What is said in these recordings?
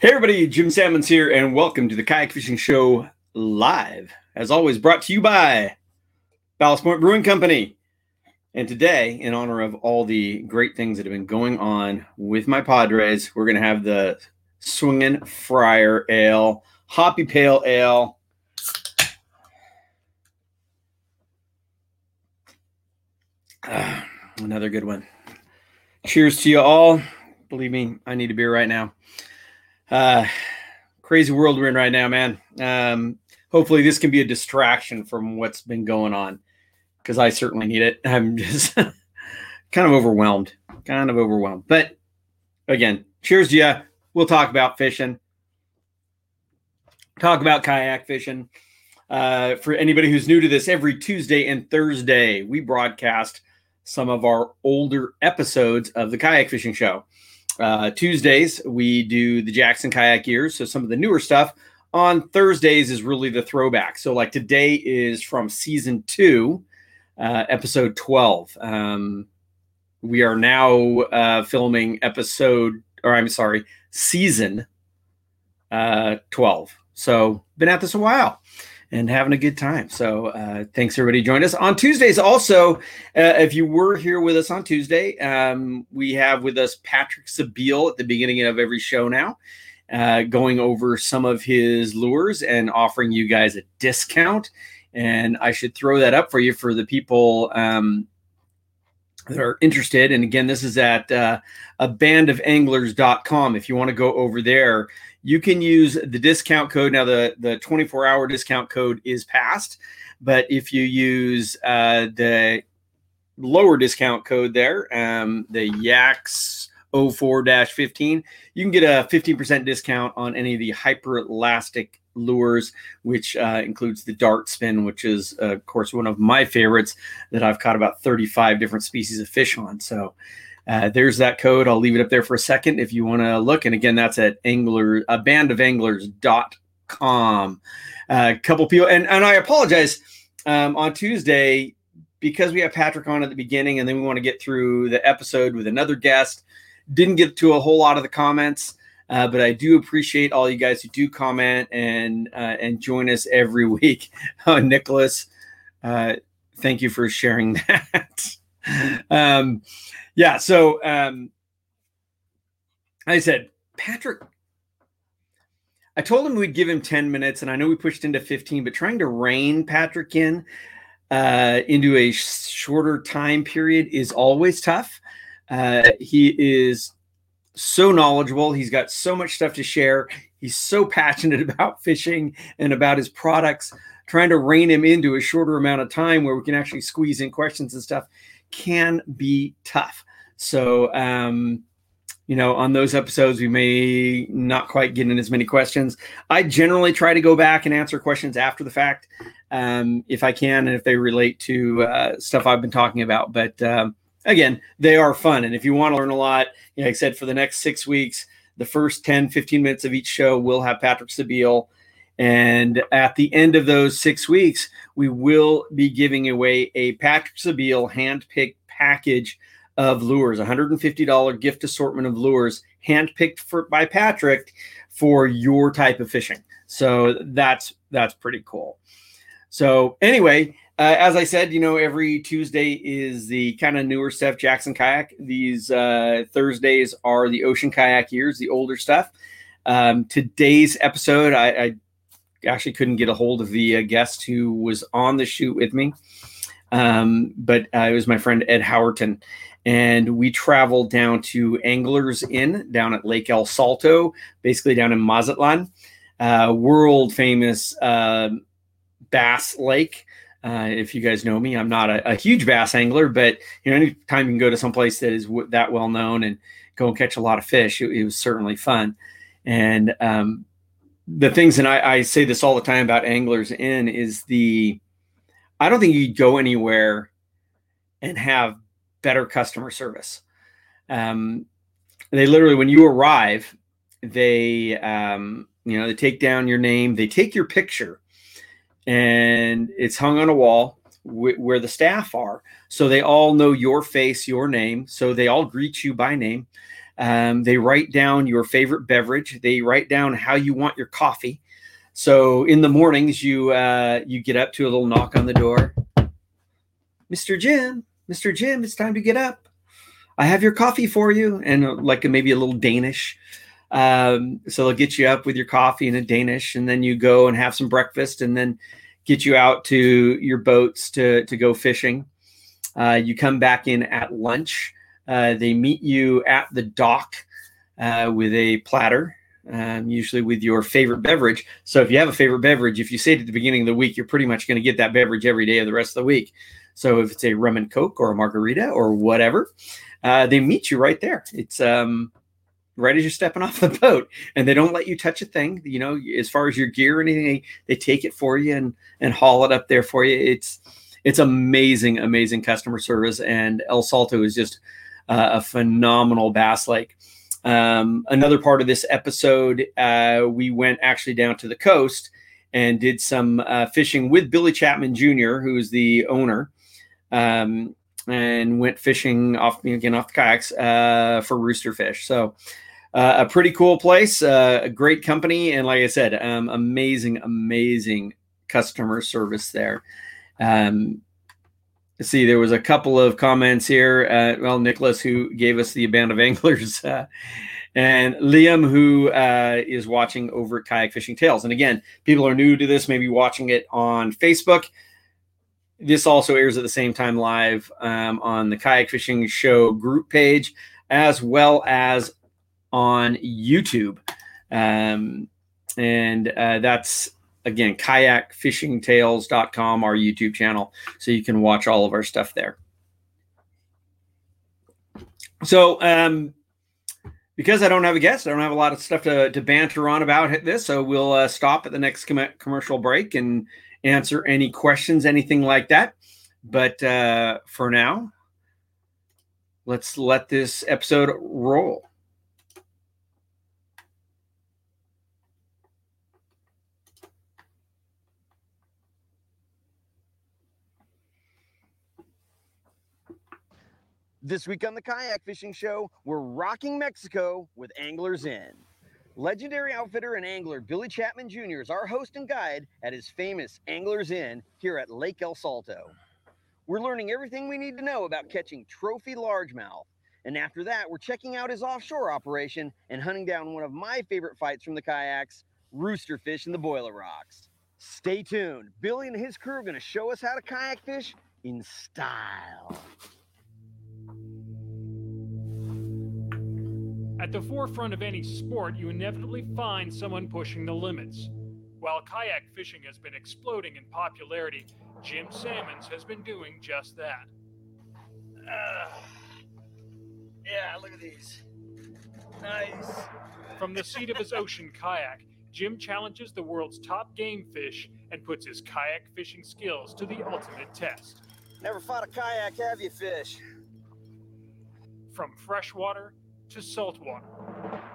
Hey everybody, Jim Sammons here, and welcome to the Kayak Fishing Show live. As always, brought to you by Ballast Point Brewing Company. And today, in honor of all the great things that have been going on with my Padres, we're going to have the Swinging Friar Ale, Hoppy Pale Ale. Ah, another good one. Cheers to you all. Believe me, I need a beer right now uh, crazy world we're in right now, man. Um, hopefully, this can be a distraction from what's been going on because I certainly need it. I'm just kind of overwhelmed, kind of overwhelmed. But again, cheers to you. We'll talk about fishing, talk about kayak fishing. Uh, for anybody who's new to this, every Tuesday and Thursday, we broadcast some of our older episodes of the Kayak Fishing Show. Uh, Tuesdays, we do the Jackson Kayak Years. So some of the newer stuff. On Thursdays is really the throwback. So, like today is from season two, uh, episode 12. Um, we are now uh, filming episode, or I'm sorry, season uh, 12. So, been at this a while and having a good time. So uh, thanks everybody joined us on Tuesdays. Also, uh, if you were here with us on Tuesday, um, we have with us Patrick Sebile at the beginning of every show now, uh, going over some of his lures and offering you guys a discount. And I should throw that up for you for the people um, that are interested. And again, this is at uh, a bandofanglers.com. If you want to go over there, you can use the discount code. Now, the, the 24 hour discount code is passed, but if you use uh, the lower discount code there, um, the YAX 04 15, you can get a 15% discount on any of the hyper elastic lures, which uh, includes the dart spin, which is, uh, of course, one of my favorites that I've caught about 35 different species of fish on. So, uh, there's that code. I'll leave it up there for a second if you want to look. And again, that's at angler, a band of anglers.com. A uh, couple people, and, and I apologize um, on Tuesday because we have Patrick on at the beginning and then we want to get through the episode with another guest. Didn't get to a whole lot of the comments. Uh, but I do appreciate all you guys who do comment and uh, and join us every week. Oh, Nicholas, uh, thank you for sharing that. um, yeah. So, um, I said, Patrick, I told him we'd give him 10 minutes, and I know we pushed into 15, but trying to rein Patrick in uh, into a shorter time period is always tough. Uh, he is so knowledgeable. He's got so much stuff to share. He's so passionate about fishing and about his products. Trying to rein him into a shorter amount of time where we can actually squeeze in questions and stuff can be tough. So, um, you know, on those episodes, we may not quite get in as many questions. I generally try to go back and answer questions after the fact, um, if I can, and if they relate to uh, stuff I've been talking about. But um, again, they are fun. And if you want to learn a lot, you know, like I said, for the next six weeks, the first 10, 15 minutes of each show, we'll have Patrick Sebile. And at the end of those six weeks, we will be giving away a Patrick Sebile handpicked package of lures, $150 gift assortment of lures, handpicked for by Patrick for your type of fishing. So that's that's pretty cool. So anyway, uh, as I said, you know, every Tuesday is the kind of newer stuff, Jackson Kayak. These uh, Thursdays are the Ocean Kayak years, the older stuff. Um, today's episode, I, I, actually couldn't get a hold of the uh, guest who was on the shoot with me, um, but uh, it was my friend Ed Howerton and we traveled down to Anglers Inn down at Lake El Salto, basically down in Mazatlan, uh, world famous uh, bass lake. Uh, if you guys know me, I'm not a, a, huge bass angler, but you know, anytime you can go to some place that is w- that well known and go and catch a lot of fish, it, it was certainly fun. And um, the things, and I, I say this all the time about Anglers Inn is the, I don't think you go anywhere and have better customer service. Um, they literally, when you arrive, they, um, you know, they take down your name, they take your picture, and it's hung on a wall wh- where the staff are. So they all know your face, your name. So they all greet you by name. Um, they write down your favorite beverage. They write down how you want your coffee. So in the mornings, you uh, you get up to a little knock on the door. Mr. Jim, Mr. Jim, it's time to get up. I have your coffee for you, and uh, like maybe a little Danish. Um, so they'll get you up with your coffee and a Danish, and then you go and have some breakfast, and then get you out to your boats to to go fishing. Uh, you come back in at lunch. Uh, they meet you at the dock uh, with a platter, um, usually with your favorite beverage. So if you have a favorite beverage, if you say it at the beginning of the week, you're pretty much going to get that beverage every day of the rest of the week. So if it's a rum and coke or a margarita or whatever, uh, they meet you right there. It's um, right as you're stepping off the boat, and they don't let you touch a thing. You know, as far as your gear or anything, they, they take it for you and and haul it up there for you. It's it's amazing, amazing customer service, and El Salto is just uh, a phenomenal bass lake. Um, another part of this episode, uh, we went actually down to the coast and did some uh, fishing with Billy Chapman Jr., who is the owner. Um, and went fishing off again off the kayaks uh, for rooster fish. So uh, a pretty cool place, uh, a great company, and like I said, um, amazing, amazing customer service there. Um, see, there was a couple of comments here. Uh, well, Nicholas, who gave us the band of anglers, uh, and Liam, who uh, is watching over at Kayak Fishing Tales. And again, people are new to this, maybe watching it on Facebook this also airs at the same time live um, on the Kayak Fishing Show group page, as well as on YouTube. Um, and uh, that's again kayakfishingtales.com, our YouTube channel. So you can watch all of our stuff there. So, um, because I don't have a guest, I don't have a lot of stuff to, to banter on about this. So we'll uh, stop at the next com- commercial break and answer any questions, anything like that. But uh, for now, let's let this episode roll. This week on the Kayak Fishing Show, we're rocking Mexico with Anglers Inn. Legendary outfitter and angler Billy Chapman Jr. is our host and guide at his famous Anglers Inn here at Lake El Salto. We're learning everything we need to know about catching trophy largemouth. And after that, we're checking out his offshore operation and hunting down one of my favorite fights from the kayaks, rooster fish in the Boiler Rocks. Stay tuned. Billy and his crew are going to show us how to kayak fish in style. At the forefront of any sport, you inevitably find someone pushing the limits. While kayak fishing has been exploding in popularity, Jim Sammons has been doing just that. Uh, yeah, look at these. Nice. From the seat of his ocean kayak, Jim challenges the world's top game fish and puts his kayak fishing skills to the ultimate test. Never fought a kayak, have you, fish? From freshwater to saltwater.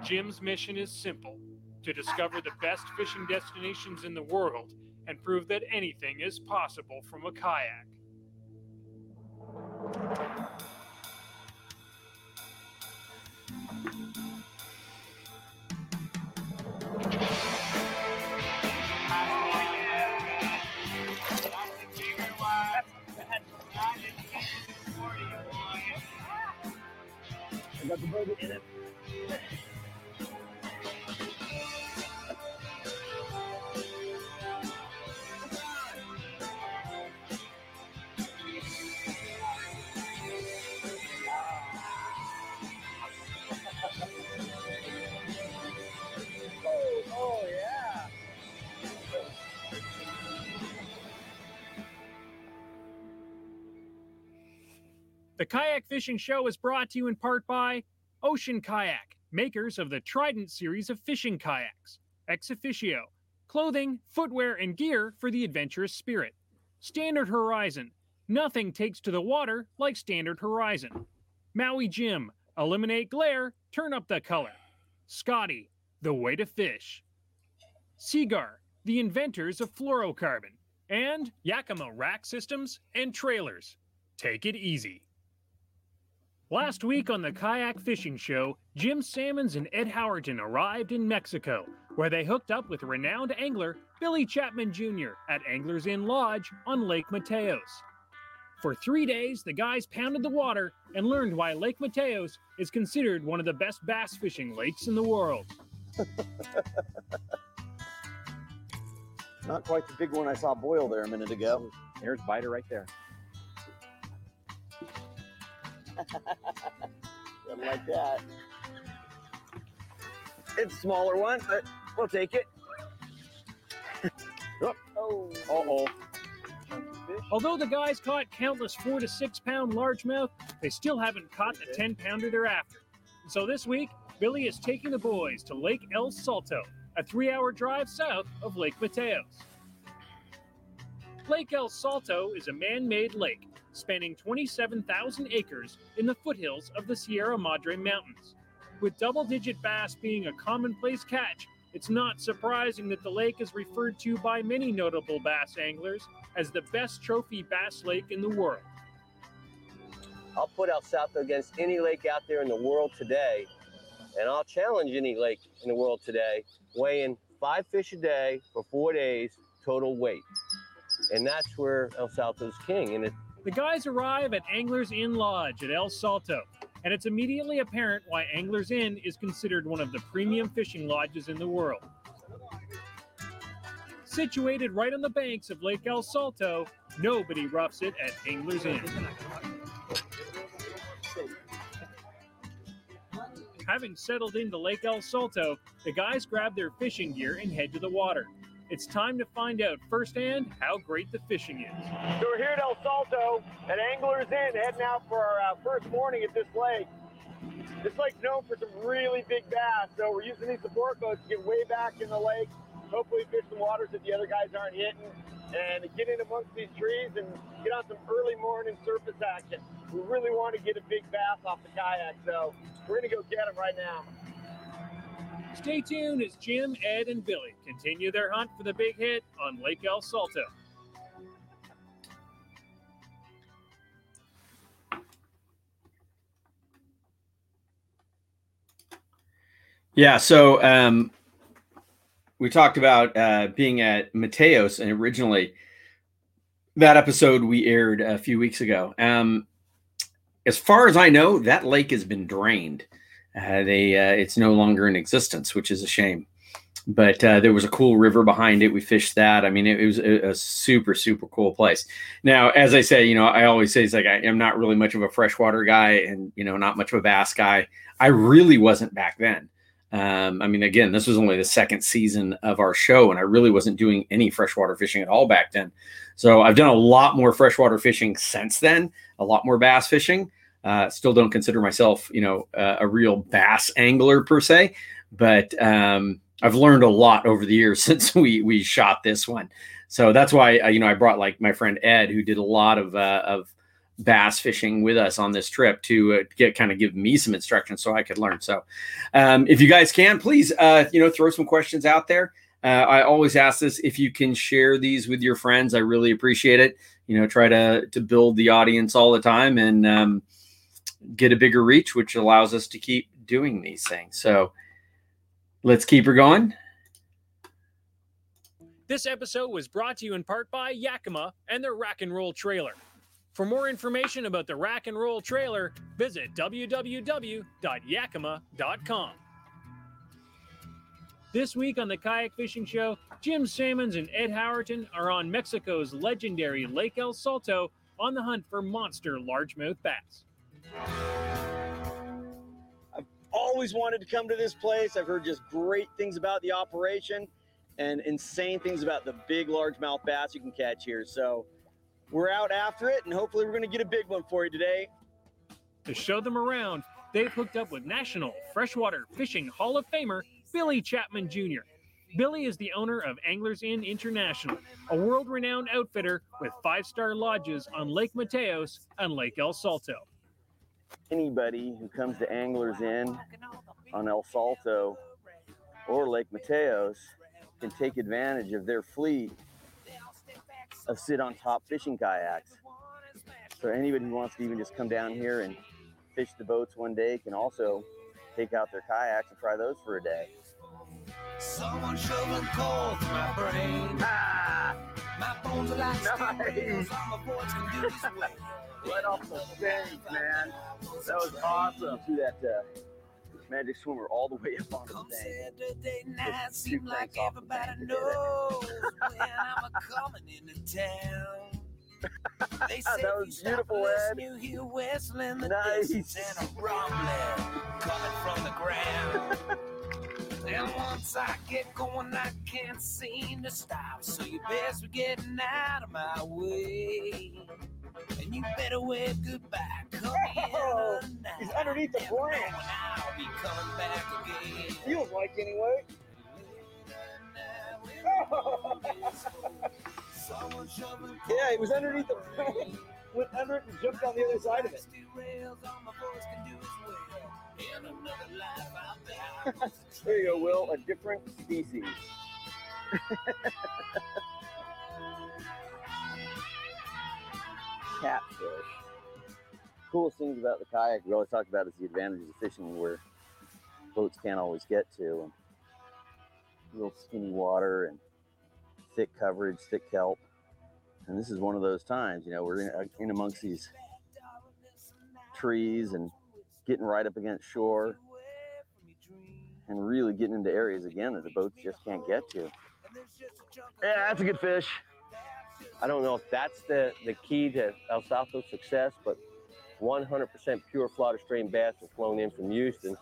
Jim's mission is simple to discover the best fishing destinations in the world and prove that anything is possible from a kayak. The Kayak Fishing Show is brought to you in part by Ocean Kayak, makers of the Trident series of fishing kayaks. Ex officio, clothing, footwear, and gear for the adventurous spirit. Standard Horizon, nothing takes to the water like Standard Horizon. Maui Jim, eliminate glare, turn up the color. Scotty, the way to fish. Seaguar, the inventors of fluorocarbon. And Yakima rack systems and trailers. Take it easy. Last week on the Kayak Fishing Show, Jim Sammons and Ed Howerton arrived in Mexico, where they hooked up with renowned angler Billy Chapman Jr. at Anglers Inn Lodge on Lake Mateos. For three days, the guys pounded the water and learned why Lake Mateos is considered one of the best bass fishing lakes in the world. Not quite the big one I saw boil there a minute ago. There's biter right there. Something like that. It's a smaller one, but we'll take it. oh, oh. Although the guys caught countless four to six pound largemouth, they still haven't caught the 10 pounder they're after. So this week, Billy is taking the boys to Lake El Salto, a three hour drive south of Lake Mateos. Lake El Salto is a man made lake spanning 27,000 acres in the foothills of the Sierra Madre Mountains. With double digit bass being a commonplace catch, it's not surprising that the lake is referred to by many notable bass anglers as the best trophy bass lake in the world. I'll put El Salto against any lake out there in the world today, and I'll challenge any lake in the world today, weighing five fish a day for four days total weight. And that's where El Salto's king. And it, The guys arrive at Anglers Inn Lodge at El Salto, and it's immediately apparent why Anglers Inn is considered one of the premium fishing lodges in the world. Situated right on the banks of Lake El Salto, nobody roughs it at Anglers Inn. Having settled into Lake El Salto, the guys grab their fishing gear and head to the water. It's time to find out firsthand how great the fishing is. So we're here at El Salto at Anglers Inn, heading out for our uh, first morning at this lake. This lake's known for some really big bass, so we're using these support boats to get way back in the lake, hopefully fish some waters that the other guys aren't hitting, and get in amongst these trees and get on some early morning surface action. We really want to get a big bass off the kayak, so we're gonna go get them right now. Stay tuned as Jim, Ed, and Billy continue their hunt for the big hit on Lake El Salto. Yeah. So um, we talked about uh, being at Mateos, and originally that episode we aired a few weeks ago. Um, as far as I know, that lake has been drained. They uh, it's no longer in existence, which is a shame. But uh, there was a cool river behind it. We fished that. I mean, it, it was a, a super super cool place. Now, as I say, you know, I always say it's like I am not really much of a freshwater guy, and you know, not much of a bass guy. I really wasn't back then. Um, I mean, again, this was only the second season of our show, and I really wasn't doing any freshwater fishing at all back then. So I've done a lot more freshwater fishing since then, a lot more bass fishing. Uh, still don't consider myself, you know, uh, a real bass angler per se, but um, I've learned a lot over the years since we we shot this one. So that's why uh, you know I brought like my friend Ed, who did a lot of uh, of bass fishing with us on this trip to uh, get kind of give me some instructions so I could learn. So um, if you guys can, please uh, you know throw some questions out there. I always ask this if you can share these with your friends. I really appreciate it. You know, try to to build the audience all the time and um, get a bigger reach, which allows us to keep doing these things. So let's keep her going. This episode was brought to you in part by Yakima and their Rack and Roll trailer. For more information about the Rack and Roll trailer, visit www.yakima.com. This week on the Kayak Fishing Show, Jim Sammons and Ed Howerton are on Mexico's legendary Lake El Salto on the hunt for monster largemouth bass. I've always wanted to come to this place. I've heard just great things about the operation and insane things about the big largemouth bass you can catch here. So we're out after it, and hopefully we're going to get a big one for you today. To show them around, they've hooked up with National Freshwater Fishing Hall of Famer Billy Chapman Jr. Billy is the owner of Anglers Inn International, a world renowned outfitter with five star lodges on Lake Mateos and Lake El Salto. Anybody who comes to Anglers Inn on El Salto or Lake Mateos can take advantage of their fleet of sit on top fishing kayaks. So anybody who wants to even just come down here and fish the boats one day can also take out their kayaks and try those for a day. Someone coal through my brain. Ah! My bones are like Nice. All my voice can do is wait. Right off the stage, man. That was awesome. To that uh, magic swimmer all the way up on the. Saturday night, seem like planks off the everybody bank to do that. knows when I'm a coming into town. They say That was beautiful, Ed. You hear whistling the Nice. distance and a rumbling coming from the ground. And once I get going, I can't seem to stop. So you best be getting out of my way. And you better wave goodbye. Come Oh, he's underneath the branch. I'll be coming back again. Feels like anyway. Yeah, he was underneath the frame, went under it and jumped on the other side of it. There you go, Will. A different species. Catfish. Coolest things about the kayak we always talk about is the advantages of fishing where boats can't always get to. And real skinny water and thick coverage, thick kelp. And this is one of those times, you know, we're in, uh, in amongst these trees and getting right up against shore and really getting into areas again that the boats just can't get to. Yeah, that's a good fish. I don't know if that's the, the key to El Salto's success, but 100% pure Florida strain bass were flown in from Houston.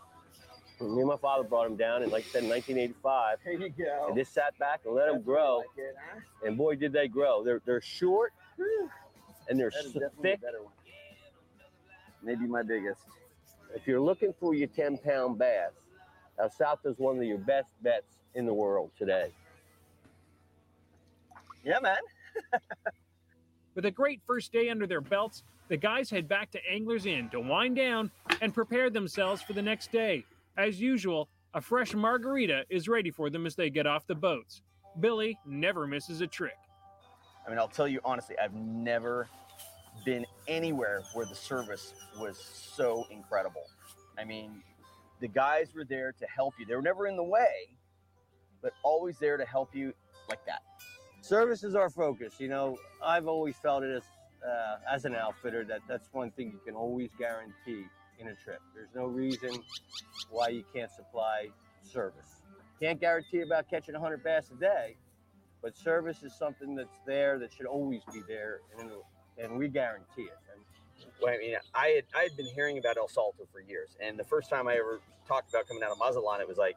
Me and my father brought them down and like I said, in 1985. There you go. And just sat back and let them grow. And boy, did they grow. They're, they're short and they're so definitely thick. a better one. Maybe my biggest. If you're looking for your 10 pound bass, El Salto is one of your best bets in the world today. Yeah, man. With a great first day under their belts, the guys head back to Anglers Inn to wind down and prepare themselves for the next day. As usual, a fresh margarita is ready for them as they get off the boats. Billy never misses a trick. I mean, I'll tell you honestly, I've never been anywhere where the service was so incredible. I mean, the guys were there to help you. They were never in the way, but always there to help you like that. Service is our focus. You know, I've always felt it as, uh, as an outfitter that that's one thing you can always guarantee in a trip. There's no reason why you can't supply service. Can't guarantee about catching 100 bass a day, but service is something that's there that should always be there, and, and we guarantee it. And Well, I mean, I had I had been hearing about El Salto for years, and the first time I ever talked about coming out of Mazatlan, it was like,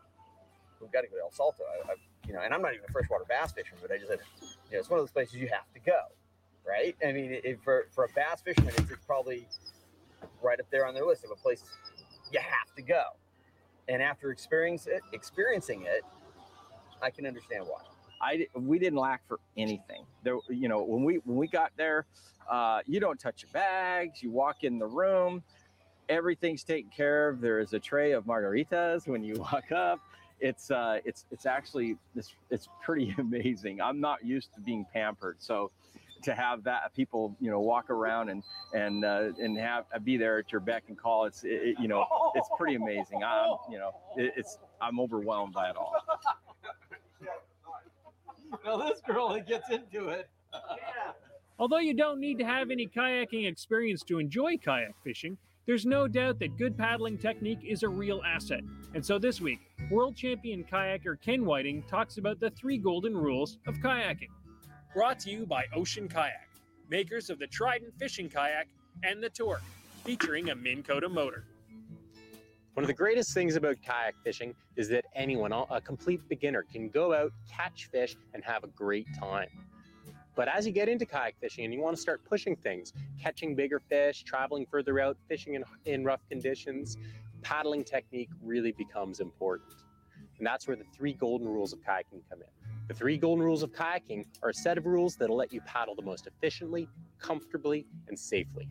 we've got to go to El Salto. I, I, you know, and I'm not even a freshwater bass fisherman, but I just said, you know, it's one of those places you have to go, right? I mean, it, for for a bass fisherman, it's, it's probably right up there on their list of a place you have to go. And after experience it, experiencing it, I can understand why. I we didn't lack for anything. There, you know, when we when we got there, uh, you don't touch your bags. You walk in the room, everything's taken care of. There is a tray of margaritas when you walk up. It's uh, it's it's actually this it's pretty amazing. I'm not used to being pampered, so to have that people you know walk around and and uh, and have be there at your beck and call, it's it, it- you know it's pretty amazing. I'm you know it, it's I'm overwhelmed by it all. Well, this girl that gets into it. yeah. Although you don't need to have any kayaking experience to enjoy kayak fishing, there's no doubt that good paddling technique is a real asset. And so this week, world champion kayaker Ken Whiting talks about the three golden rules of kayaking. Brought to you by Ocean Kayak, makers of the Trident fishing kayak and the Torque, featuring a Minn Kota motor. One of the greatest things about kayak fishing is that anyone, a complete beginner, can go out, catch fish, and have a great time. But as you get into kayak fishing and you want to start pushing things, catching bigger fish, traveling further out, fishing in, in rough conditions, paddling technique really becomes important. And that's where the three golden rules of kayaking come in. The three golden rules of kayaking are a set of rules that'll let you paddle the most efficiently, comfortably, and safely.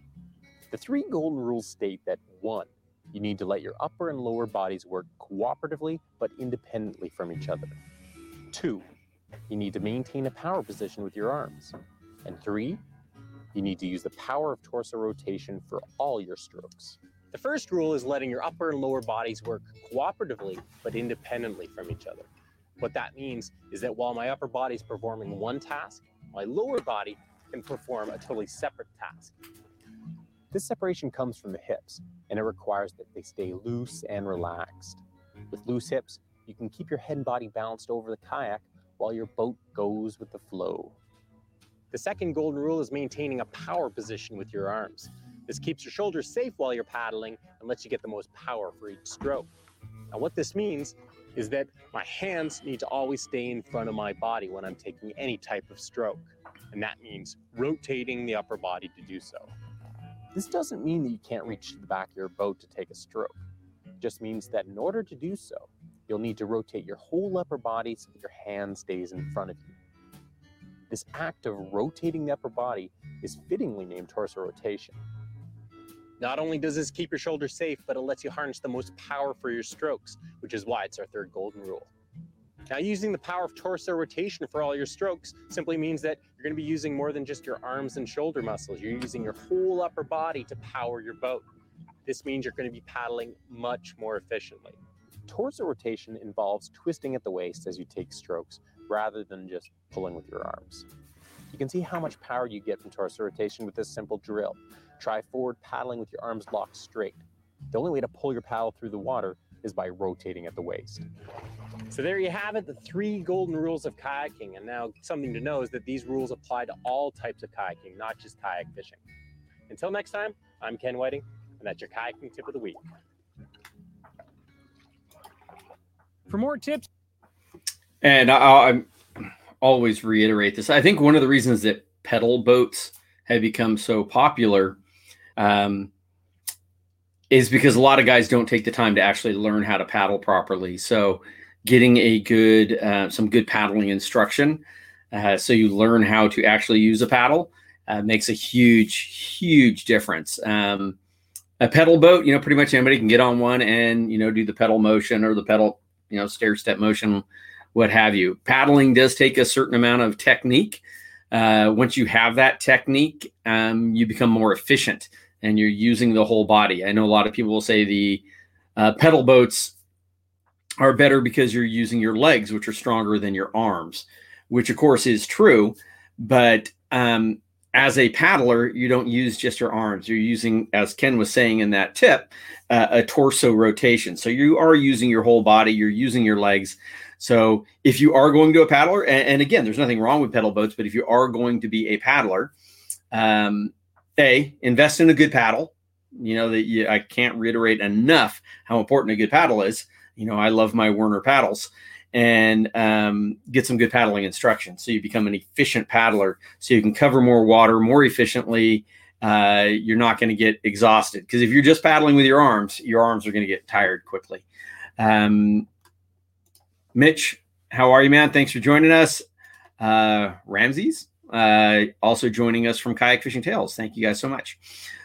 The three golden rules state that one, you need to let your upper and lower bodies work cooperatively but independently from each other. Two, you need to maintain a power position with your arms. And three, you need to use the power of torso rotation for all your strokes. The first rule is letting your upper and lower bodies work cooperatively but independently from each other. What that means is that while my upper body is performing one task, my lower body can perform a totally separate task. This separation comes from the hips, and it requires that they stay loose and relaxed. With loose hips, you can keep your head and body balanced over the kayak while your boat goes with the flow. The second golden rule is maintaining a power position with your arms. This keeps your shoulders safe while you're paddling and lets you get the most power for each stroke. Now, what this means is that my hands need to always stay in front of my body when I'm taking any type of stroke. And that means rotating the upper body to do so. This doesn't mean that you can't reach to the back of your boat to take a stroke. It just means that in order to do so, you'll need to rotate your whole upper body so that your hand stays in front of you. This act of rotating the upper body is fittingly named torso rotation. Not only does this keep your shoulders safe, but it lets you harness the most power for your strokes, which is why it's our third golden rule. Now, using the power of torso rotation for all your strokes simply means that you're going to be using more than just your arms and shoulder muscles. You're using your whole upper body to power your boat. This means you're going to be paddling much more efficiently. Torso rotation involves twisting at the waist as you take strokes rather than just pulling with your arms. You can see how much power you get from torso rotation with this simple drill. Try forward paddling with your arms locked straight. The only way to pull your paddle through the water is by rotating at the waist. So there you have it, the three golden rules of kayaking. And now something to know is that these rules apply to all types of kayaking, not just kayak fishing. Until next time, I'm Ken Whiting, and that's your kayaking tip of the week. For more tips, And I, I'm always reiterate this. I think one of the reasons that pedal boats have become so popular um, is because a lot of guys don't take the time to actually learn how to paddle properly. So, getting a good, uh, some good paddling instruction, uh, so you learn how to actually use a paddle, uh, makes a huge, huge difference. Um, a pedal boat, you know, pretty much anybody can get on one and you know do the pedal motion or the pedal, you know, stair step motion, what have you. Paddling does take a certain amount of technique. Uh, once you have that technique, um, you become more efficient and you're using the whole body. I know a lot of people will say the uh, pedal boats are better because you're using your legs, which are stronger than your arms, which of course is true. But um, as a paddler, you don't use just your arms. You're using, as Ken was saying in that tip, uh, a torso rotation. So you are using your whole body, you're using your legs. So if you are going to a paddler, and, and again, there's nothing wrong with pedal boats, but if you are going to be a paddler, um, a invest in a good paddle. You know that you, I can't reiterate enough how important a good paddle is. You know, I love my Werner paddles, and um, get some good paddling instruction so you become an efficient paddler. So you can cover more water more efficiently. Uh, you're not going to get exhausted because if you're just paddling with your arms, your arms are going to get tired quickly. Um, Mitch, how are you, man? Thanks for joining us. Uh, Ramses, uh, also joining us from Kayak Fishing Tales. Thank you guys so much.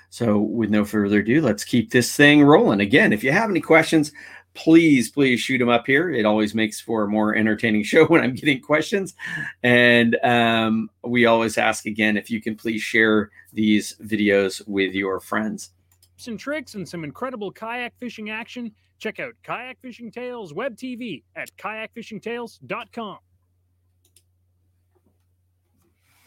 So, with no further ado, let's keep this thing rolling. Again, if you have any questions, please, please shoot them up here. It always makes for a more entertaining show when I'm getting questions. And um, we always ask again if you can please share these videos with your friends. tips and tricks and some incredible kayak fishing action, check out Kayak Fishing Tales web TV at kayakfishingtales.com.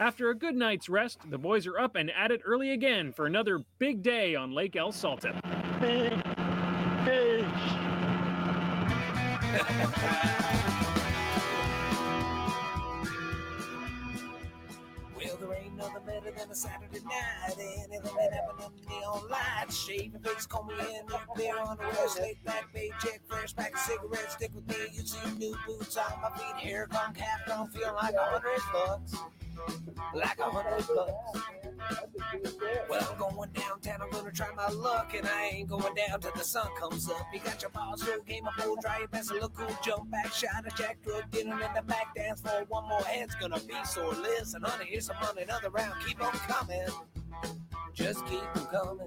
After a good night's rest, the boys are up and at it early again for another big day on Lake El Salto. Big fish. Well, there ain't nothing better than a Saturday night. Anything that happened in lights. Shave your face, comb your hair, new beer on the west. Laid back, paycheck, fresh pack of cigarettes. Stick with me, you see new boots on my feet. Hair gone, cap gone, feel like a hundred bucks. like a hundred bucks. Well, I'm going downtown, I'm gonna try my luck, and I ain't going down till the sun comes up. You got your balls, roll game, a bowl, dry your best, look cool, jump back, shot a jack, drug dealing in the back, dance for one more head's gonna be sore. Listen, honey, here's some money, another round, keep on coming. Just keep on coming.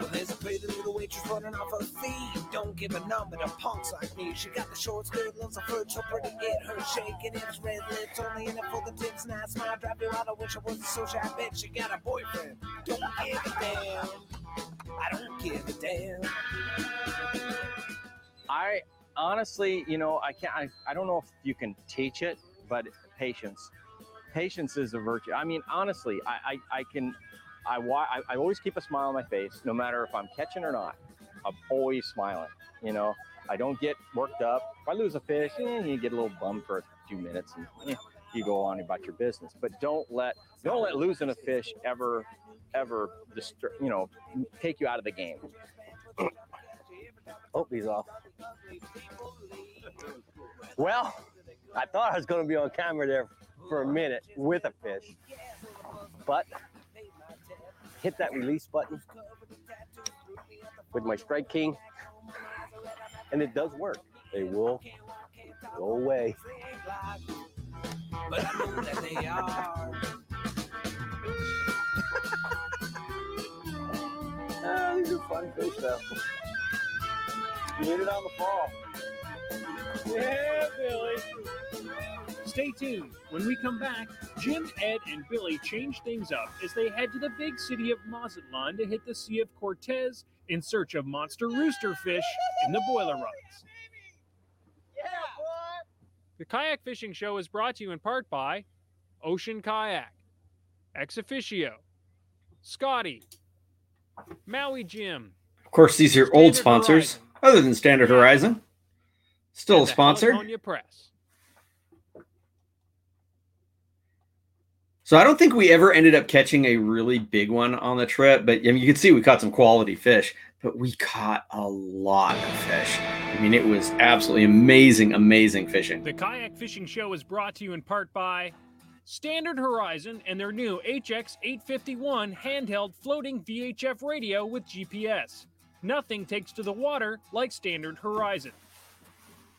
Well, there's a pretty little waitress running off her feet. Don't give a number to punks like me. She got the short skirt, loves a flirt, so pretty it her shaking hips, red lips, only in it for the tips. Nice smile, drive you out. I wish I wasn't so shy. I bet she got a boyfriend. Don't give a damn. I don't give a damn. I honestly, you know, I can't. I, I don't know if you can teach it, but patience. Patience is a virtue. I mean, honestly, I I, I can. I, wa- I I always keep a smile on my face, no matter if I'm catching or not. I'm always smiling. You know, I don't get worked up. If I lose a fish, eh, you get a little bummed for a few minutes, and eh, you go on about your business. But don't let don't let losing a fish ever ever distur- you know take you out of the game. Oh, he's off. Well, I thought I was going to be on camera there for a minute with a fish, but hit that release button with my Strike King, and it does work. They will go away. But I know that they are. Ah, these are fun fish, though. You hit it on the fall. Yeah, Billy. Stay tuned. When we come back, Jim, Ed, and Billy change things up as they head to the big city of Mazatlan to hit the Sea of Cortez in search of monster rooster fish in the boiler rocks. The Kayak Fishing Show is brought to you in part by Ocean Kayak, Ex Officio, Scotty, Maui Jim, Of course, these are old sponsors, Horizon. other than Standard Horizon. Still a and the sponsor. California Press. So I don't think we ever ended up catching a really big one on the trip, but I mean, you can see we caught some quality fish, but we caught a lot of fish. I mean, it was absolutely amazing, amazing fishing. The Kayak Fishing Show is brought to you in part by Standard Horizon and their new HX851 handheld floating VHF radio with GPS. Nothing takes to the water like Standard Horizon.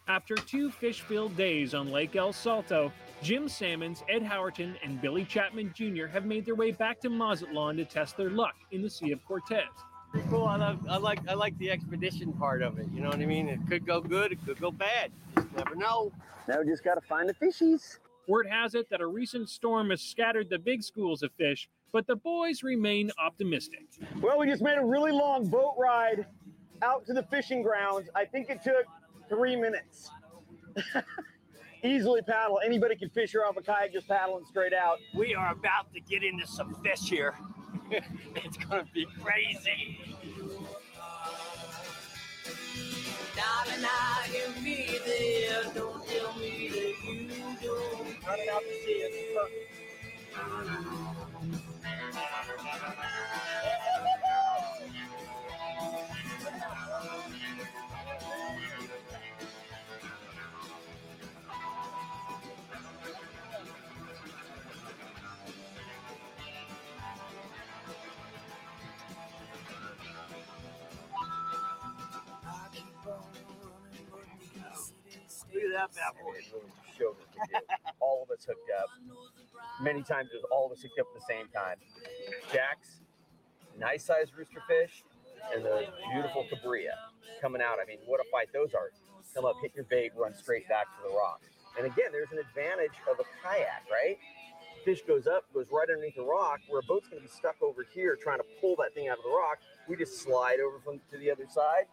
After two fish filled days on Lake El Salto, Jim Sammons, Ed Howerton, and Billy Chapman Jr. have made their way back to Mazatlan to test their luck in the Sea of Cortez. Pretty cool. I, love, I like I like the expedition part of it. You know what I mean? It could go good. It could go bad. You just never know. Now we just got to find the fishies. Word has it that a recent storm has scattered the big schools of fish, but the boys remain optimistic. Well, we just made a really long boat ride out to the fishing grounds. I think it took three minutes. Easily paddle. Anybody can fish here off a kayak just paddling straight out. We are about to get into some fish here. it's gonna be crazy. Darling, I can be there. Don't tell me that you don't. Running out to sea. It's perfect. All of us hooked up. Many times it was all of us hooked up at the same time. Jacks, nice sized rooster fish, and the beautiful cabrilla coming out. I mean, what a fight those are. Come up, hit your bait, run straight back to the rock. And again, there's an advantage of a kayak, right? Fish goes up, goes right underneath the rock, where a boat's going to be stuck over here trying to pull that thing out of the rock. We just slide over from to the other side,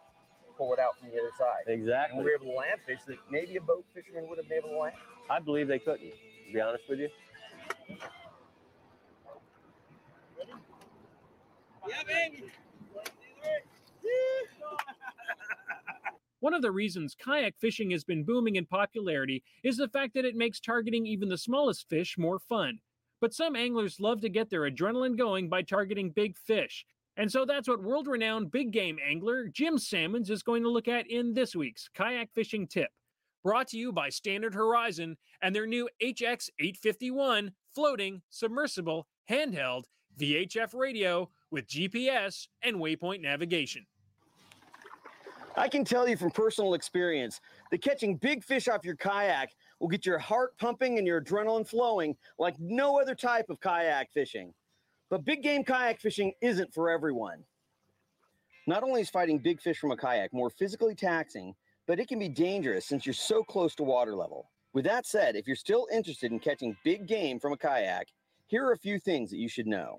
pull it out from the other side. And Exactly. we were able to land fish that maybe a boat fisherman would have been able to land. I believe they couldn't. To be honest with you. Yeah, baby. One of the reasons kayak fishing has been booming in popularity is the fact that it makes targeting even the smallest fish more fun. But some anglers love to get their adrenaline going by targeting big fish. And so that's what world renowned big game angler Jim Sammons is going to look at in this week's kayak fishing tip. Brought to you by Standard Horizon and their new HX 851 floating, submersible, handheld VHF radio with GPS and waypoint navigation. I can tell you from personal experience that catching big fish off your kayak will get your heart pumping and your adrenaline flowing like no other type of kayak fishing. But big game kayak fishing isn't for everyone. Not only is fighting big fish from a kayak more physically taxing, but it can be dangerous since you're so close to water level. With that said, if you're still interested in catching big game from a kayak, here are a few things that you should know.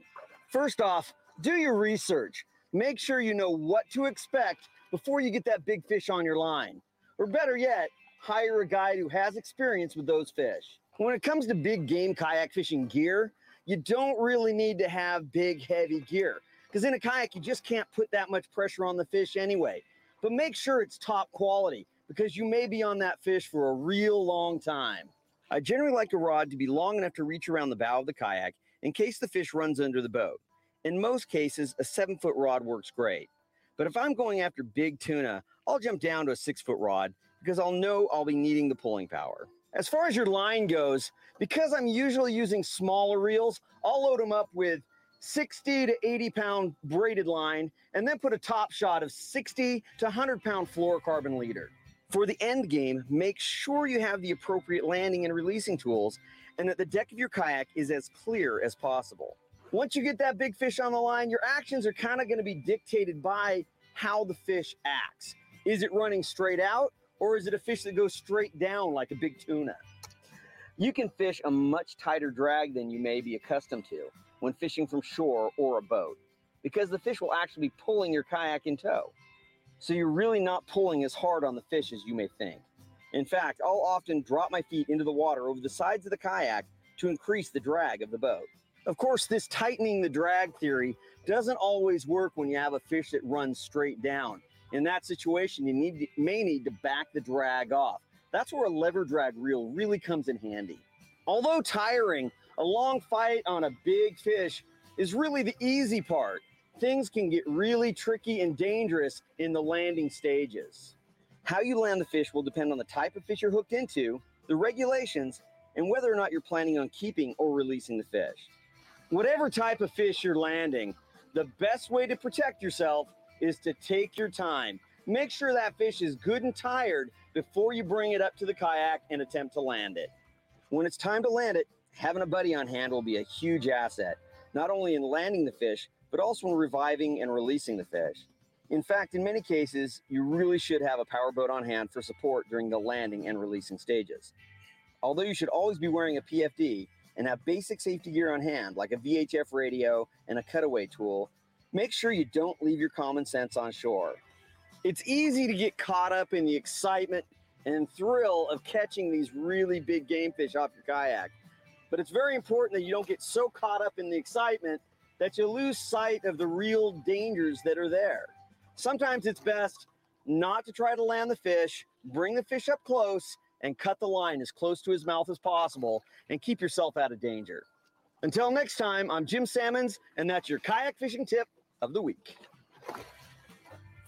First off, do your research. Make sure you know what to expect before you get that big fish on your line. Or better yet, hire a guide who has experience with those fish. When it comes to big game kayak fishing gear, you don't really need to have big, heavy gear because in a kayak, you just can't put that much pressure on the fish anyway. But make sure it's top quality because you may be on that fish for a real long time. I generally like a rod to be long enough to reach around the bow of the kayak in case the fish runs under the boat. In most cases, a seven foot rod works great. But if I'm going after big tuna, I'll jump down to a six foot rod because I'll know I'll be needing the pulling power. As far as your line goes, because I'm usually using smaller reels, I'll load them up with 60 to 80 pound braided line and then put a top shot of 60 to 100 pound fluorocarbon leader. For the end game, make sure you have the appropriate landing and releasing tools and that the deck of your kayak is as clear as possible. Once you get that big fish on the line, your actions are kind of going to be dictated by how the fish acts. Is it running straight out or is it a fish that goes straight down like a big tuna? You can fish a much tighter drag than you may be accustomed to when fishing from shore or a boat because the fish will actually be pulling your kayak in tow. So you're really not pulling as hard on the fish as you may think. In fact, I'll often drop my feet into the water over the sides of the kayak to increase the drag of the boat. Of course, this tightening the drag theory doesn't always work when you have a fish that runs straight down. In that situation, you need may need to back the drag off. That's where a lever drag reel really comes in handy. Although tiring, a long fight on a big fish is really the easy part. Things can get really tricky and dangerous in the landing stages. How you land the fish will depend on the type of fish you're hooked into, the regulations, and whether or not you're planning on keeping or releasing the fish. Whatever type of fish you're landing, the best way to protect yourself is to take your time. Make sure that fish is good and tired before you bring it up to the kayak and attempt to land it. When it's time to land it, having a buddy on hand will be a huge asset, not only in landing the fish, but also in reviving and releasing the fish. In fact, in many cases, you really should have a powerboat on hand for support during the landing and releasing stages. Although you should always be wearing a PFD and have basic safety gear on hand, like a VHF radio and a cutaway tool, make sure you don't leave your common sense on shore. It's easy to get caught up in the excitement and thrill of catching these really big game fish off your kayak. But it's very important that you don't get so caught up in the excitement that you lose sight of the real dangers that are there. Sometimes it's best not to try to land the fish, bring the fish up close, and cut the line as close to his mouth as possible and keep yourself out of danger. Until next time, I'm Jim Sammons, and that's your kayak fishing tip of the week.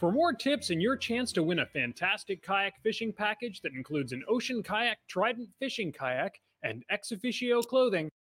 For more tips and your chance to win a fantastic kayak fishing package that includes an Ocean Kayak Trident fishing kayak and ExOfficio clothing,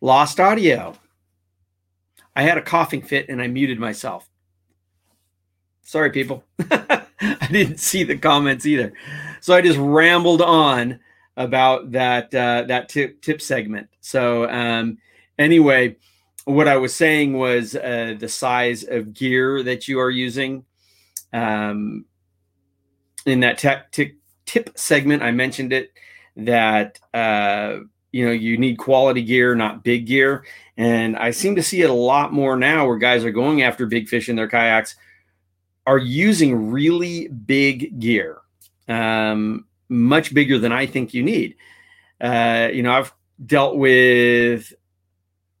Lost audio. I had a coughing fit and I muted myself. Sorry, people. I didn't see the comments either. So I just rambled on about that uh, that tip tip segment. So um, anyway, what I was saying was uh, the size of gear that you are using. Um, in that tech tip, tip segment, I mentioned it that uh, you know you need quality gear, not big gear, and I seem to see it a lot more now where guys are going after big fish in their kayaks are using really big gear, um, much bigger than I think you need. Uh, you know, I've dealt with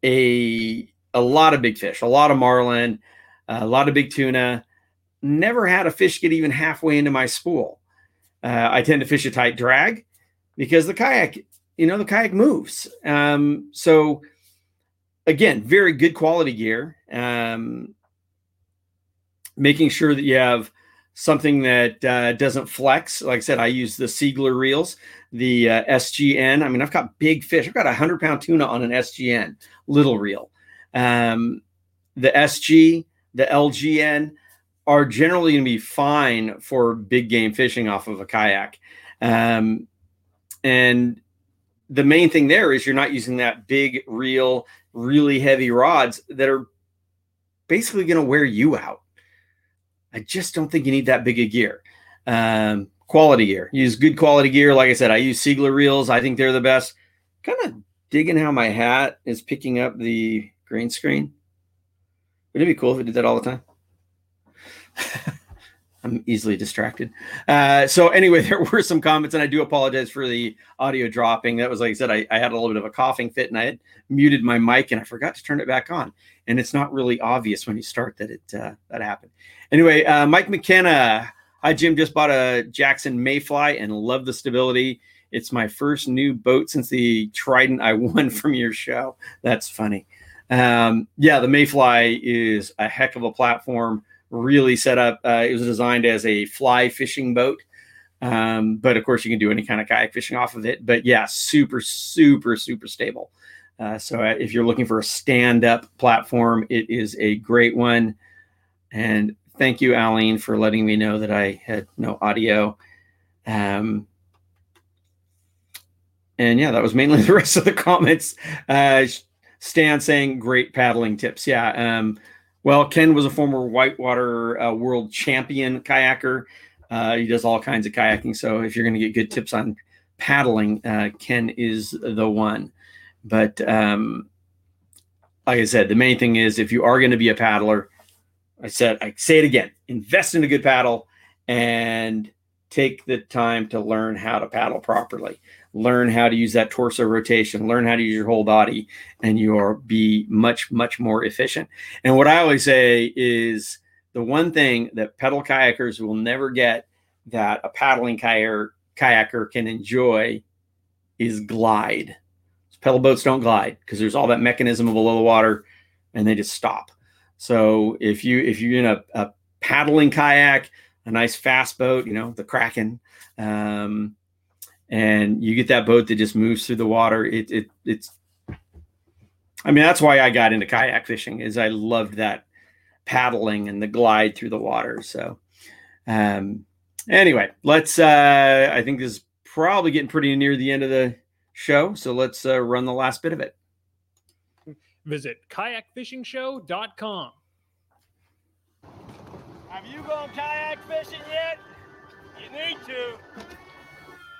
a a lot of big fish, a lot of marlin, a lot of big tuna. Never had a fish get even halfway into my spool. Uh, I tend to fish a tight drag because the kayak, you know, the kayak moves. Um, so again, very good quality gear. Um, making sure that you have something that uh, doesn't flex. Like I said, I use the Seigler reels, the uh, SGN. I mean, I've got big fish. I've got a hundred pound tuna on an SGN little reel. Um, the SG, the LGN are generally going to be fine for big game fishing off of a kayak. Um, and the main thing there is you're not using that big real, really heavy rods that are basically going to wear you out. I just don't think you need that big a gear. Um, quality gear. Use good quality gear. Like I said, I use Seigler reels. I think they're the best. Kind of digging how my hat is picking up the green screen. Would it be cool if it did that all the time? I'm easily distracted. Uh, so anyway, there were some comments, and I do apologize for the audio dropping. That was like I said, I, I, had a little bit of a coughing fit, and I had muted my mic, and I forgot to turn it back on. And it's not really obvious when you start that it uh, that happened. Anyway, uh, Mike McKenna. Hi, Jim. Just bought a Jackson Mayfly and love the stability. It's my first new boat since the Trident I won from your show. That's funny. Um, yeah, the Mayfly is a heck of a platform really set up. Uh, it was designed as a fly fishing boat. Um, but of course, you can do any kind of kayak fishing off of it. But yeah, super, super, super stable. Uh, so uh, if you're looking for a stand up platform, it is a great one. And thank you, Aline, for letting me know that I had no audio. Um, and yeah, that was mainly the rest of the comments. Uh, Stan saying great paddling tips. Yeah. Um, well, Ken was a former whitewater uh, world champion kayaker. Uh, he does all kinds of kayaking. So if you're going to get good tips on paddling, uh, Ken is the one. But um, like I said, the main thing is if you are going to be a paddler, I said, I say it again, invest in a good paddle and take the time to learn how to paddle properly learn how to use that torso rotation, learn how to use your whole body, and you'll be much, much more efficient. And what I always say is the one thing that pedal kayakers will never get that a paddling kayaker, kayaker can enjoy is glide. Pedal boats don't glide because there's all that mechanism below the water and they just stop. So if you if you're in a, a paddling kayak, a nice fast boat, you know, the Kraken, um, and you get that boat that just moves through the water. It, it it's I mean that's why I got into kayak fishing is I loved that paddling and the glide through the water. So um anyway, let's uh I think this is probably getting pretty near the end of the show, so let's uh, run the last bit of it. Visit kayakfishingshow.com. Have you gone kayak fishing yet? You need to.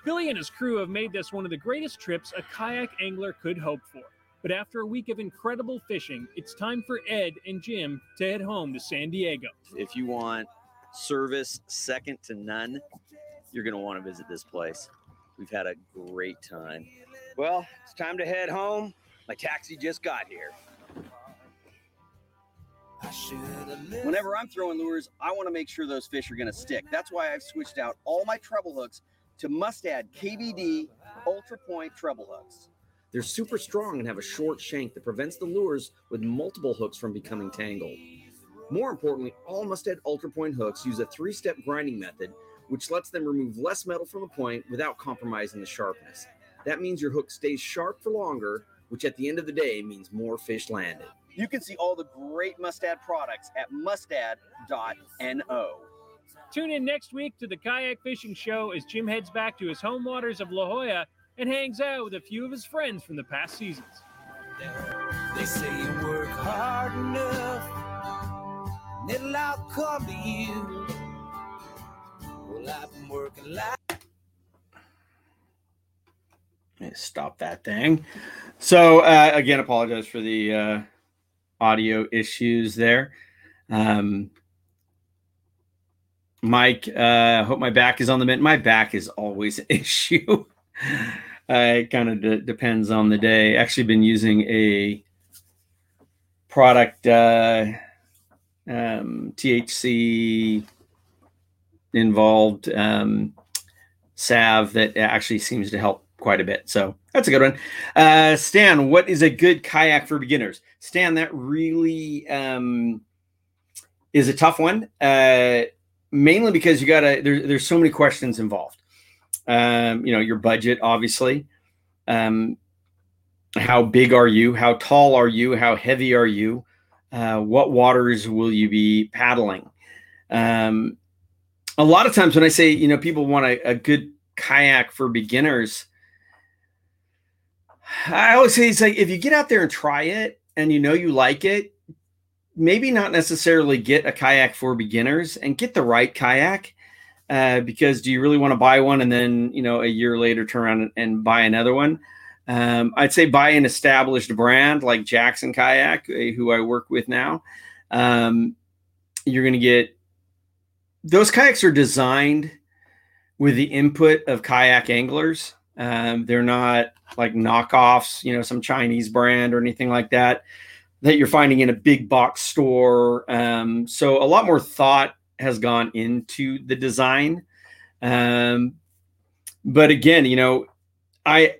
Billy and his crew have made this one of the greatest trips a kayak angler could hope for. But after a week of incredible fishing, it's time for Ed and Jim to head home to San Diego. If you want service second to none, you're going to want to visit this place. We've had a great time. Well, it's time to head home. My taxi just got here. Whenever I'm throwing lures, I want to make sure those fish are going to stick. That's why I've switched out all my treble hooks to Mustad KVD Ultra Point treble hooks. They're super strong and have a short shank that prevents the lures with multiple hooks from becoming tangled. More importantly, all Mustad Ultra Point hooks use a three step grinding method, which lets them remove less metal from the point without compromising the sharpness. That means your hook stays sharp for longer which at the end of the day means more fish landed. You can see all the great Mustad products at mustad.no. Tune in next week to the Kayak Fishing Show as Jim heads back to his home waters of La Jolla and hangs out with a few of his friends from the past seasons. They say you work hard enough, and it'll all come to you. Well, I've been working like Stop that thing. So uh, again, apologize for the uh, audio issues there. Um, Mike, uh, hope my back is on the mend. My back is always an issue. uh, it kind of de- depends on the day. Actually, been using a product uh, um, THC involved um, salve that actually seems to help quite a bit. So that's a good one. Uh, Stan, what is a good kayak for beginners? Stan, that really um, is a tough one. Uh, mainly because you gotta there, there's so many questions involved. Um, you know, your budget, obviously. Um, how big are you? How tall are you? How heavy are you? Uh, what waters will you be paddling? Um, a lot of times when I say, you know, people want a, a good kayak for beginners, I always say it's like if you get out there and try it and you know you like it, maybe not necessarily get a kayak for beginners and get the right kayak. Uh, because do you really want to buy one and then you know a year later turn around and, buy another one? Um, I'd say buy an established brand like Jackson Kayak, uh, who I work with now. Um, you're going to get those kayaks are designed with the input of kayak anglers. Um, they're not like knockoffs, you know, some Chinese brand or anything like that that you're finding in a big box store. Um, so a lot more thought has gone into the design. Um, but again, you know, I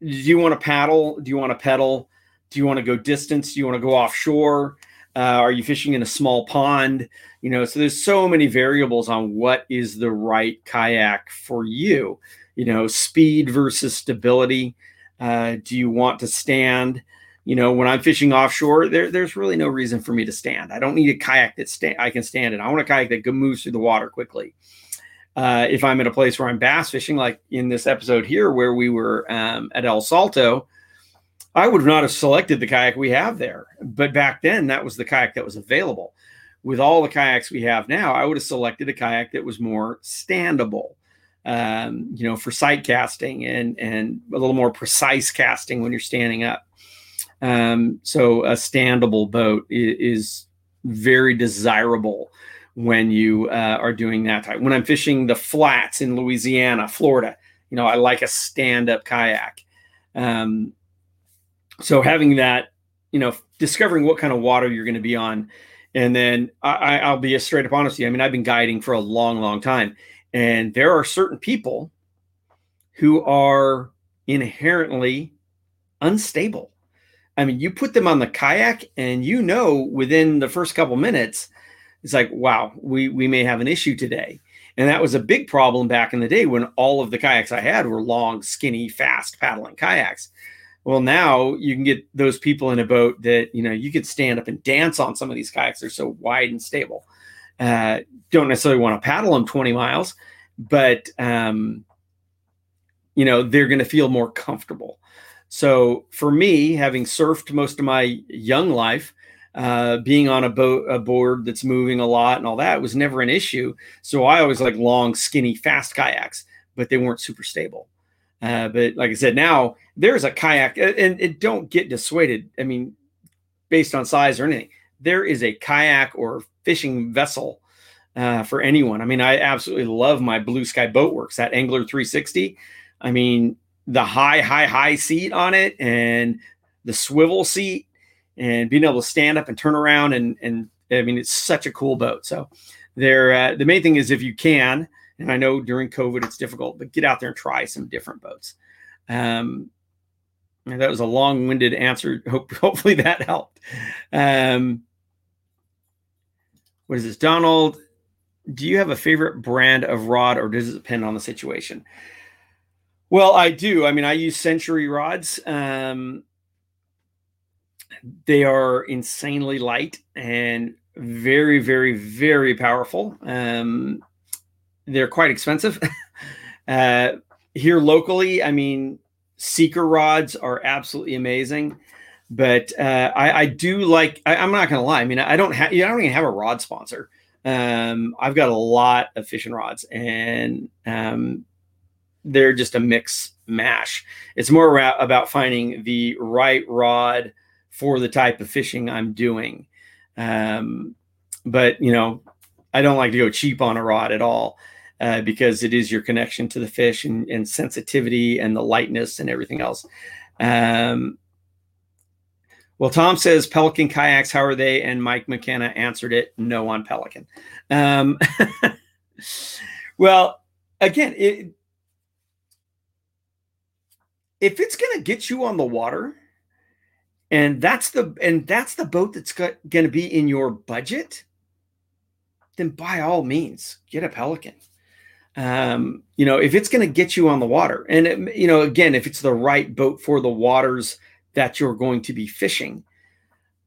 do you want to paddle? Do you want to pedal? Do you want to go distance? Do you want to go offshore? Uh, are you fishing in a small pond? You know, so there's so many variables on what is the right kayak for you. You know, speed versus stability. Uh, do you want to stand? You know, when I'm fishing offshore, there, there's really no reason for me to stand. I don't need a kayak that sta- I can stand in. I want a kayak that moves through the water quickly. Uh, if I'm in a place where I'm bass fishing, like in this episode here, where we were um, at El Salto, I would not have selected the kayak we have there. But back then, that was the kayak that was available. With all the kayaks we have now, I would have selected a kayak that was more standable, um, you know, for sight casting and and a little more precise casting when you're standing up. Um, so a standable boat is, very desirable when you uh, are doing that type. When I'm fishing the flats in Louisiana, Florida, you know, I like a stand-up kayak. Um, so having that, you know, discovering what kind of water you're going to be on, and then I, I'll be a straight up honest with you. I mean, I've been guiding for a long, long time, and there are certain people who are inherently unstable. I mean, you put them on the kayak, and you know within the first couple minutes, it's like, wow, we we may have an issue today. And that was a big problem back in the day when all of the kayaks I had were long, skinny, fast paddling kayaks. Well, now you can get those people in a boat that you know you could stand up and dance on some of these kayaks. They're so wide and stable. Uh, don't necessarily want to paddle them 20 miles, but um, you know they're going to feel more comfortable. So for me, having surfed most of my young life, uh, being on a boat, a board that's moving a lot and all that was never an issue. So I always like long, skinny, fast kayaks, but they weren't super stable. Uh, but like I said, now there's a kayak, and, don't get dissuaded. I mean, based on size or anything, there is a kayak or fishing vessel uh, for anyone. I mean, I absolutely love my Blue Sky Boat Works, that Angler 360. I mean, the high, high, high seat on it and the swivel seat and being able to stand up and turn around and and I mean it's such a cool boat. So there uh, the main thing is if you can, and I know during COVID it's difficult, but get out there and try some different boats. Um, that was a long-winded answer. Hope hopefully that helped. Um, what is this, Donald? Do you have a favorite brand of rod, or does it depend on the situation? Well, I do. I mean, I use Century rods. Um, they are insanely light and very, very, very powerful. Um, they're quite expensive. uh, here locally, I mean, seeker rods are absolutely amazing. But uh, I, I, do like. I, am not going to lie. I mean, I don't have. I don't even have a rod sponsor. Um, I've got a lot of fishing rods, and um, they're just a mix mash. It's more about finding the right rod for the type of fishing I'm doing. Um, but you know, I don't like to go cheap on a rod at all uh, because it is your connection to the fish and, and, sensitivity and the lightness and everything else. Um, well, Tom says Pelican kayaks, how are they? And Mike McKenna answered it no on Pelican. Um, well, again, it, if it's going to get you on the water, and that's the and that's the boat that's going to be in your budget then by all means get a pelican. Um, you know if it's going to get you on the water and it, you know again if it's the right boat for the waters that you're going to be fishing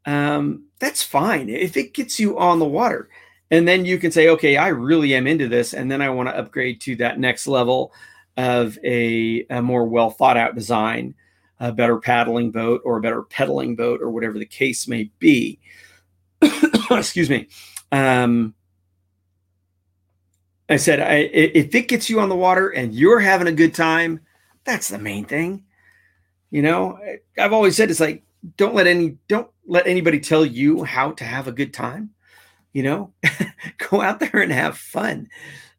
um, that's fine. If it gets you on the water and then you can say okay i really am into this and then i want to upgrade to that next level of a, a more well thought out design a better paddling boat or a better pedaling boat or whatever the case may be. Excuse me. Um, I said, I, if it gets you on the water and you're having a good time, that's the main thing. You know, I've always said it's like don't let any don't let anybody tell you how to have a good time. You know, go out there and have fun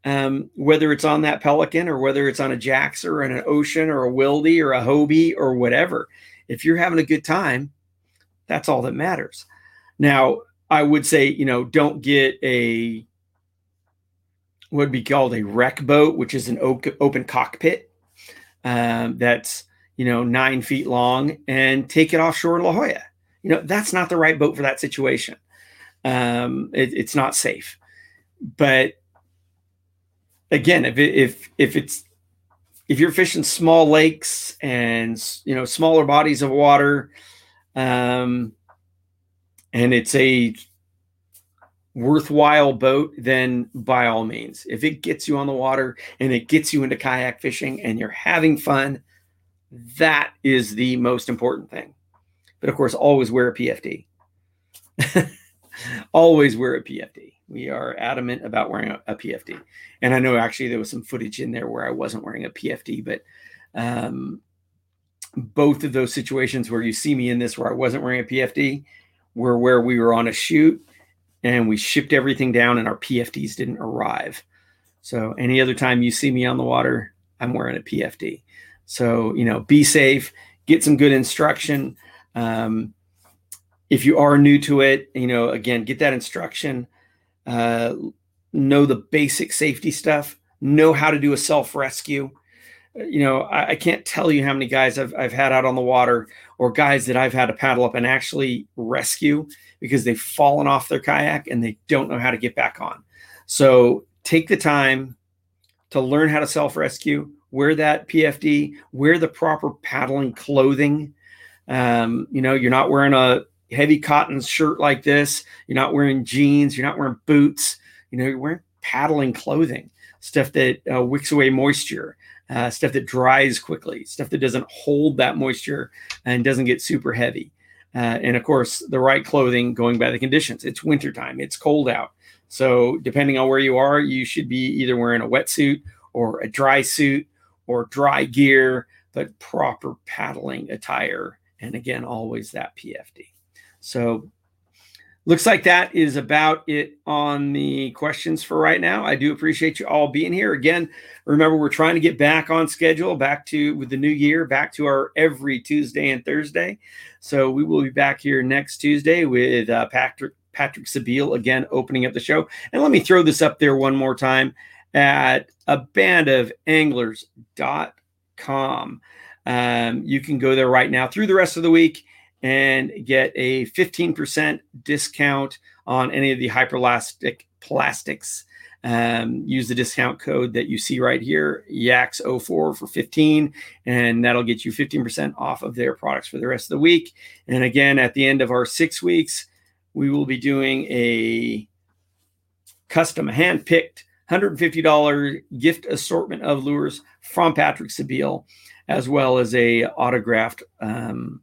um, whether it's on that Pelican or whether it's on a Jax or an Ocean or a Wildy or a Hobie or whatever. If you're having a good time, that's all that matters. Now, I would say, you know, don't get a what would be called a rec boat, which is an open cockpit um, that's you know nine feet long, and take it offshore La Jolla. You know, that's not the right boat for that situation. Um, it, it's not safe. But again, if it, if if it's if you're fishing small lakes and you know smaller bodies of water, um, and it's a worthwhile boat, then by all means, if it gets you on the water and it gets you into kayak fishing and you're having fun, that is the most important thing. But of course, always wear a PFD. always wear a PFD. We are adamant about wearing a, a, PFD. And I know actually there was some footage in there where I wasn't wearing a PFD, but um, both of those situations where you see me in this where I wasn't wearing a PFD were where we were on a shoot and we shipped everything down and our PFDs didn't arrive. So any other time you see me on the water, I'm wearing a PFD. So, you know, be safe, get some good instruction. Um, if you are new to it, you know, again, get that instruction uh, know the basic safety stuff, know how to do a self rescue. Uh, you know, I, I, can't tell you how many guys I've, I've had out on the water or guys that I've had to paddle up and actually rescue because they've fallen off their kayak and they don't know how to get back on. So take the time to learn how to self rescue, wear that PFD, wear the proper paddling clothing. Um, you know, you're not wearing a heavy cotton shirt like this. You're not wearing jeans. You're not wearing boots. You know, you're wearing paddling clothing, stuff that uh, wicks away moisture, uh, stuff that dries quickly, stuff that doesn't hold that moisture and doesn't get super heavy. Uh, and of course, the right clothing going by the conditions. It's wintertime, it's cold out. So, depending on where you are, you should be either wearing a wetsuit or a dry suit or dry gear, but proper paddling attire. And again, always that PFD. So looks like that is about it on the questions for right now. I do appreciate you all being here. Again, remember we're trying to get back on schedule, back to with the new year, back to our every Tuesday and Thursday. So we will be back here next Tuesday with uh, Patrick Patrick Sebile again opening up the show. And let me throw this up there one more time at a band of anglers.com. Um, you can go there right now through the rest of the week and get a 15% discount on any of the hyperlastic plastics um, use the discount code that you see right here, YAX04 for 15, and that'll get you 15% off of their products for the rest of the week. And again, at the end of our six weeks, we will be doing a custom hand-picked $150 gift assortment of lures from Patrick Sebile, as well as a autographed um,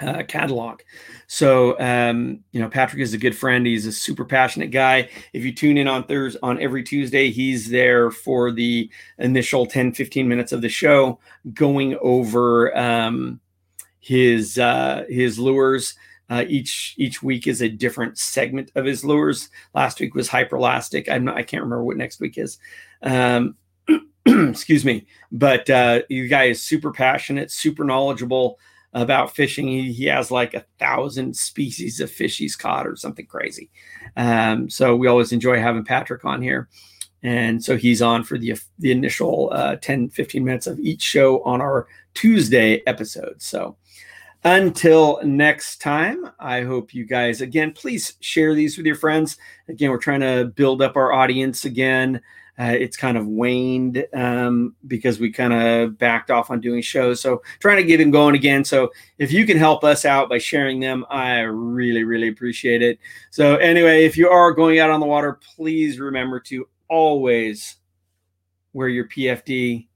uh, catalog. So, um, you know, Patrick is a good friend. He's a super passionate guy. If you tune in on Thursday, on every Tuesday, he's there for the initial 10, 15 minutes of the show, going over um, his uh, his lures. Uh, each each week is a different segment of his lures. Last week was hyperlastic. I'm not, I can't remember what next week is. Um, excuse me, but uh, the guy is super passionate, super knowledgeable about fishing. He, he has like a thousand species of fish he's caught or something crazy. Um, so we always enjoy having Patrick on here. And so he's on for the the initial uh, 10, 15 minutes of each show on our Tuesday episode. So until next time, I hope you guys, again, please share these with your friends. Again, we're trying to build up our audience again. Uh, it's kind of waned um, because we kind of backed off on doing shows. So trying to get them going again. So if you can help us out by sharing them, I really, really appreciate it. So anyway, if you are going out on the water, please remember to always wear your PFD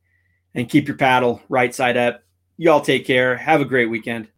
and keep your paddle right side up. Y'all take care. Have a great weekend.